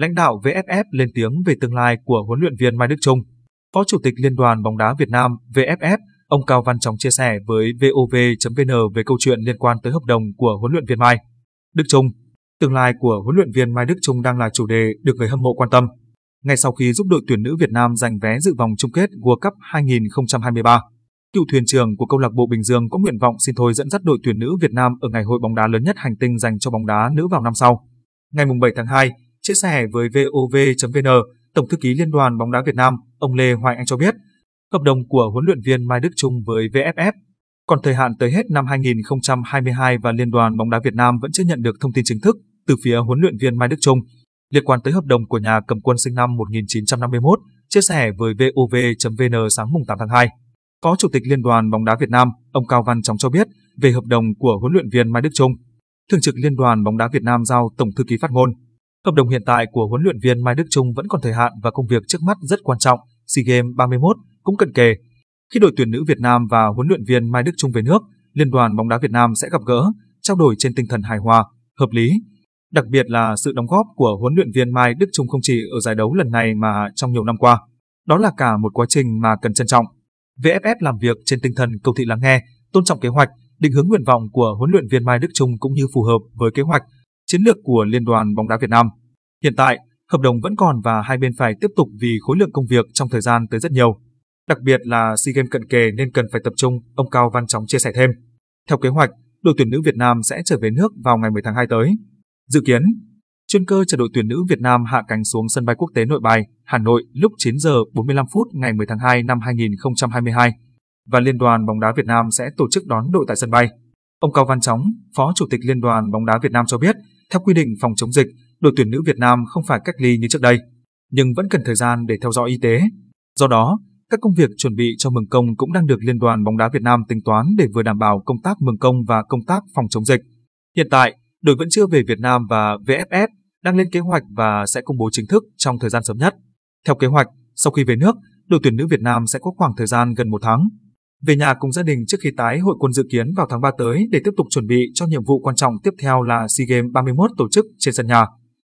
lãnh đạo VFF lên tiếng về tương lai của huấn luyện viên Mai Đức Chung. Phó Chủ tịch Liên đoàn bóng đá Việt Nam VFF, ông Cao Văn Trọng chia sẻ với VOV.vn về câu chuyện liên quan tới hợp đồng của huấn luyện viên Mai Đức Chung. Tương lai của huấn luyện viên Mai Đức Chung đang là chủ đề được người hâm mộ quan tâm. Ngay sau khi giúp đội tuyển nữ Việt Nam giành vé dự vòng chung kết World Cup 2023, cựu thuyền trưởng của câu lạc bộ Bình Dương có nguyện vọng xin thôi dẫn dắt đội tuyển nữ Việt Nam ở ngày hội bóng đá lớn nhất hành tinh dành cho bóng đá nữ vào năm sau. Ngày 7 tháng 2, chia sẻ với VOV.vn, Tổng thư ký Liên đoàn bóng đá Việt Nam, ông Lê Hoài Anh cho biết, hợp đồng của huấn luyện viên Mai Đức Chung với VFF còn thời hạn tới hết năm 2022 và Liên đoàn bóng đá Việt Nam vẫn chưa nhận được thông tin chính thức từ phía huấn luyện viên Mai Đức Chung liên quan tới hợp đồng của nhà cầm quân sinh năm 1951, chia sẻ với VOV.vn sáng mùng 8 tháng 2. Phó Chủ tịch Liên đoàn bóng đá Việt Nam, ông Cao Văn Trọng cho biết về hợp đồng của huấn luyện viên Mai Đức Chung. Thường trực Liên đoàn bóng đá Việt Nam giao Tổng thư ký phát ngôn. Hợp đồng hiện tại của huấn luyện viên Mai Đức Chung vẫn còn thời hạn và công việc trước mắt rất quan trọng, SEA Games 31 cũng cận kề. Khi đội tuyển nữ Việt Nam và huấn luyện viên Mai Đức Chung về nước, Liên đoàn bóng đá Việt Nam sẽ gặp gỡ, trao đổi trên tinh thần hài hòa, hợp lý. Đặc biệt là sự đóng góp của huấn luyện viên Mai Đức Chung không chỉ ở giải đấu lần này mà trong nhiều năm qua. Đó là cả một quá trình mà cần trân trọng. VFF làm việc trên tinh thần cầu thị lắng nghe, tôn trọng kế hoạch, định hướng nguyện vọng của huấn luyện viên Mai Đức Chung cũng như phù hợp với kế hoạch, chiến lược của Liên đoàn bóng đá Việt Nam. Hiện tại, hợp đồng vẫn còn và hai bên phải tiếp tục vì khối lượng công việc trong thời gian tới rất nhiều. Đặc biệt là SEA Games cận kề nên cần phải tập trung, ông Cao Văn Chóng chia sẻ thêm. Theo kế hoạch, đội tuyển nữ Việt Nam sẽ trở về nước vào ngày 10 tháng 2 tới. Dự kiến, chuyên cơ chở đội tuyển nữ Việt Nam hạ cánh xuống sân bay quốc tế Nội Bài, Hà Nội lúc 9 giờ 45 phút ngày 10 tháng 2 năm 2022 và Liên đoàn bóng đá Việt Nam sẽ tổ chức đón đội tại sân bay. Ông Cao Văn Chóng, Phó Chủ tịch Liên đoàn bóng đá Việt Nam cho biết, theo quy định phòng chống dịch, đội tuyển nữ Việt Nam không phải cách ly như trước đây, nhưng vẫn cần thời gian để theo dõi y tế. Do đó, các công việc chuẩn bị cho mừng công cũng đang được Liên đoàn bóng đá Việt Nam tính toán để vừa đảm bảo công tác mừng công và công tác phòng chống dịch. Hiện tại, đội vẫn chưa về Việt Nam và VFF đang lên kế hoạch và sẽ công bố chính thức trong thời gian sớm nhất. Theo kế hoạch, sau khi về nước, đội tuyển nữ Việt Nam sẽ có khoảng thời gian gần một tháng về nhà cùng gia đình trước khi tái hội quân dự kiến vào tháng 3 tới để tiếp tục chuẩn bị cho nhiệm vụ quan trọng tiếp theo là SEA Games 31 tổ chức trên sân nhà.